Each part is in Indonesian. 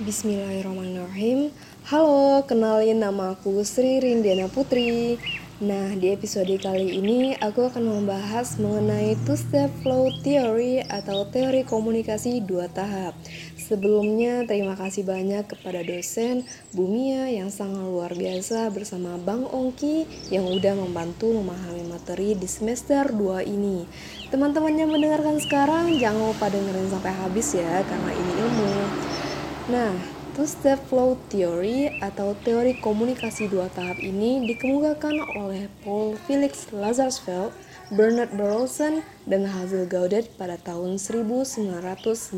Bismillahirrahmanirrahim. Halo, kenalin nama aku Sri Rindiana Putri. Nah, di episode kali ini aku akan membahas mengenai two-step flow theory atau teori komunikasi dua tahap. Sebelumnya, terima kasih banyak kepada dosen Bumia yang sangat luar biasa bersama Bang Ongki yang udah membantu memahami materi di semester 2 ini. Teman-teman yang mendengarkan sekarang jangan lupa dengerin sampai habis ya karena ini ilmu Nah, two-step flow theory atau teori komunikasi dua tahap ini dikemukakan oleh Paul Felix Lazarsfeld, Bernard Burleson, dan Hazel Gaudet pada tahun 1994.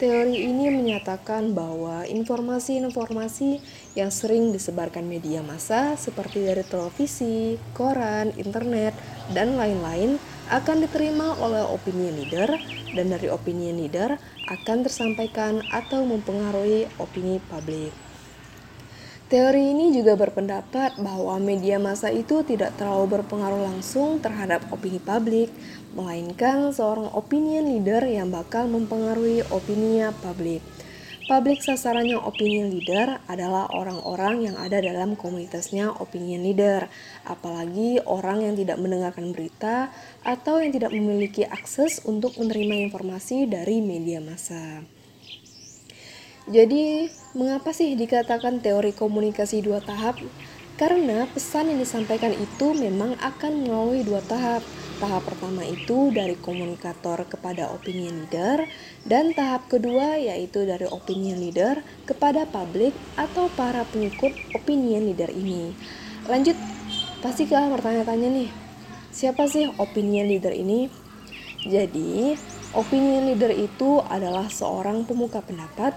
Teori ini menyatakan bahwa informasi-informasi yang sering disebarkan media massa seperti dari televisi, koran, internet, dan lain-lain akan diterima oleh opinion leader dan dari opinion leader akan tersampaikan atau mempengaruhi opini publik. Teori ini juga berpendapat bahwa media massa itu tidak terlalu berpengaruh langsung terhadap opini publik, melainkan seorang opinion leader yang bakal mempengaruhi opini publik. Publik sasarannya opinion leader adalah orang-orang yang ada dalam komunitasnya opinion leader, apalagi orang yang tidak mendengarkan berita atau yang tidak memiliki akses untuk menerima informasi dari media massa. Jadi, mengapa sih dikatakan teori komunikasi dua tahap? Karena pesan yang disampaikan itu memang akan melalui dua tahap, Tahap pertama itu dari komunikator kepada opinion leader dan tahap kedua yaitu dari opinion leader kepada publik atau para pengikut opinion leader ini. Lanjut, pasti kalian bertanya-tanya nih, siapa sih opinion leader ini? Jadi, opinion leader itu adalah seorang pemuka pendapat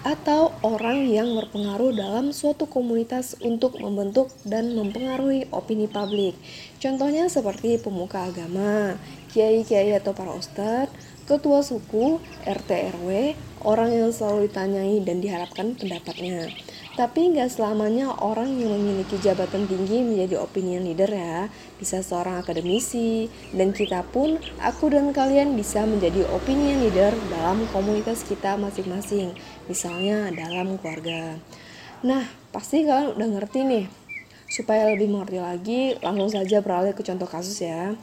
atau orang yang berpengaruh dalam suatu komunitas untuk membentuk dan mempengaruhi opini publik. Contohnya seperti pemuka agama, kiai-kiai atau para ustadz, ketua suku, RT RW, orang yang selalu ditanyai dan diharapkan pendapatnya. Tapi nggak selamanya orang yang memiliki jabatan tinggi menjadi opinion leader ya. Bisa seorang akademisi, dan kita pun, aku dan kalian bisa menjadi opinion leader dalam komunitas kita masing-masing. Misalnya dalam keluarga. Nah, pasti kalian udah ngerti nih. Supaya lebih mengerti lagi, langsung saja beralih ke contoh kasus ya.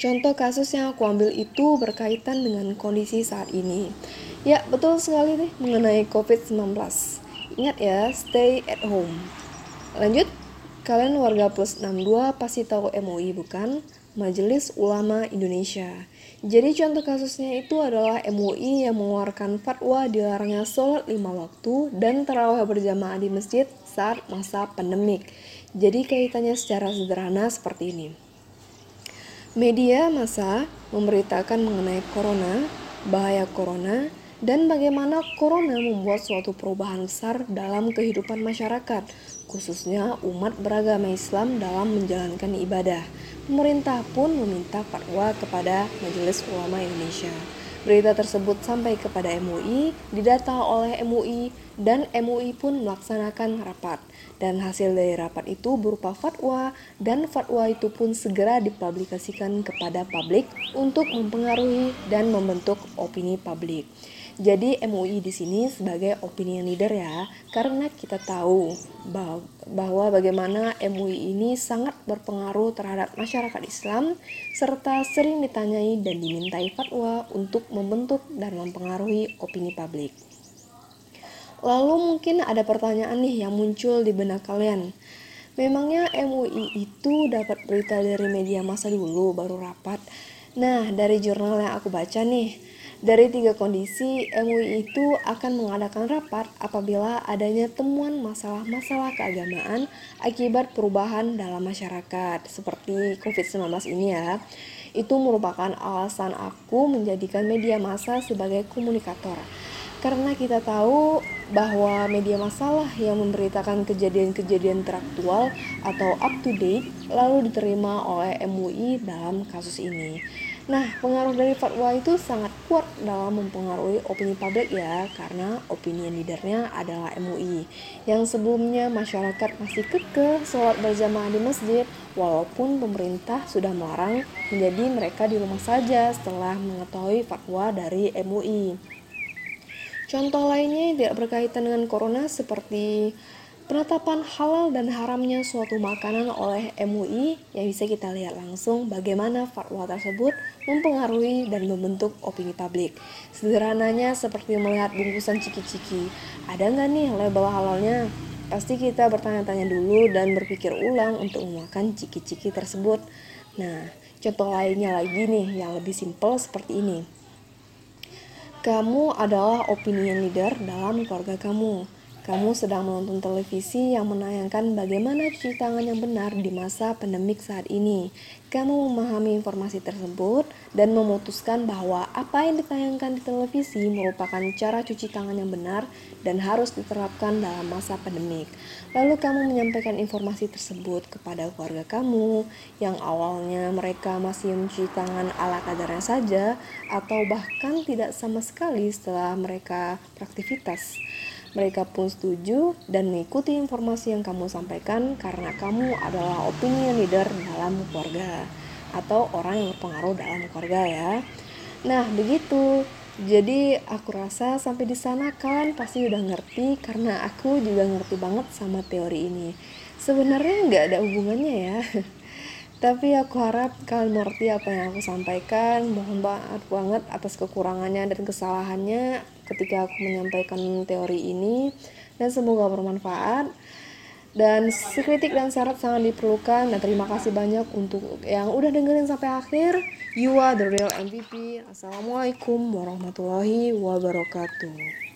Contoh kasus yang aku ambil itu berkaitan dengan kondisi saat ini. Ya, betul sekali nih mengenai COVID-19. Ingat ya, stay at home. Lanjut, kalian warga plus 62 pasti tahu MUI bukan? Majelis Ulama Indonesia. Jadi contoh kasusnya itu adalah MUI yang mengeluarkan fatwa dilarangnya sholat lima waktu dan terawih berjamaah di masjid saat masa pandemik. Jadi kaitannya secara sederhana seperti ini. Media masa memberitakan mengenai corona, bahaya corona, dan bagaimana corona membuat suatu perubahan besar dalam kehidupan masyarakat, khususnya umat beragama Islam dalam menjalankan ibadah. Pemerintah pun meminta fatwa kepada Majelis Ulama Indonesia. Berita tersebut sampai kepada MUI, didata oleh MUI, dan MUI pun melaksanakan rapat. Dan hasil dari rapat itu berupa fatwa, dan fatwa itu pun segera dipublikasikan kepada publik untuk mempengaruhi dan membentuk opini publik. Jadi MUI di sini sebagai opinion leader ya, karena kita tahu bahwa bagaimana MUI ini sangat berpengaruh terhadap masyarakat Islam serta sering ditanyai dan dimintai fatwa untuk membentuk dan mempengaruhi opini publik. Lalu mungkin ada pertanyaan nih yang muncul di benak kalian. Memangnya MUI itu dapat berita dari media massa dulu baru rapat? Nah, dari jurnal yang aku baca nih, dari tiga kondisi, MUI itu akan mengadakan rapat apabila adanya temuan masalah-masalah keagamaan akibat perubahan dalam masyarakat, seperti COVID-19 ini ya. Itu merupakan alasan aku menjadikan media massa sebagai komunikator. Karena kita tahu bahwa media masalah yang memberitakan kejadian-kejadian teraktual atau up to date lalu diterima oleh MUI dalam kasus ini. Nah, pengaruh dari fatwa itu sangat kuat dalam mempengaruhi opini publik ya, karena opini leadernya adalah MUI. Yang sebelumnya masyarakat masih kekeh sholat berjamaah di masjid, walaupun pemerintah sudah melarang menjadi mereka di rumah saja setelah mengetahui fatwa dari MUI. Contoh lainnya yang tidak berkaitan dengan corona seperti penetapan halal dan haramnya suatu makanan oleh MUI yang bisa kita lihat langsung bagaimana fatwa tersebut mempengaruhi dan membentuk opini publik. Sederhananya seperti melihat bungkusan ciki-ciki. Ada nggak nih label halalnya? Pasti kita bertanya-tanya dulu dan berpikir ulang untuk memakan ciki-ciki tersebut. Nah, contoh lainnya lagi nih yang lebih simpel seperti ini. Kamu adalah opinion leader dalam keluarga kamu. Kamu sedang menonton televisi yang menayangkan bagaimana cuci tangan yang benar di masa pandemik saat ini. Kamu memahami informasi tersebut dan memutuskan bahwa apa yang ditayangkan di televisi merupakan cara cuci tangan yang benar dan harus diterapkan dalam masa pandemik. Lalu kamu menyampaikan informasi tersebut kepada keluarga kamu yang awalnya mereka masih mencuci tangan ala kadarnya saja atau bahkan tidak sama sekali setelah mereka beraktivitas. Mereka pun setuju dan mengikuti informasi yang kamu sampaikan karena kamu adalah opinion leader dalam keluarga atau orang yang berpengaruh dalam keluarga ya. Nah, begitu. Jadi aku rasa sampai di sana kalian pasti udah ngerti karena aku juga ngerti banget sama teori ini. Sebenarnya nggak ada hubungannya ya. Tapi aku harap kalian mengerti apa yang aku sampaikan. Mohon maaf banget atas kekurangannya dan kesalahannya ketika aku menyampaikan teori ini. Dan semoga bermanfaat. Dan kritik dan syarat sangat diperlukan. Dan terima kasih banyak untuk yang udah dengerin sampai akhir. You are the real MVP. Assalamualaikum warahmatullahi wabarakatuh.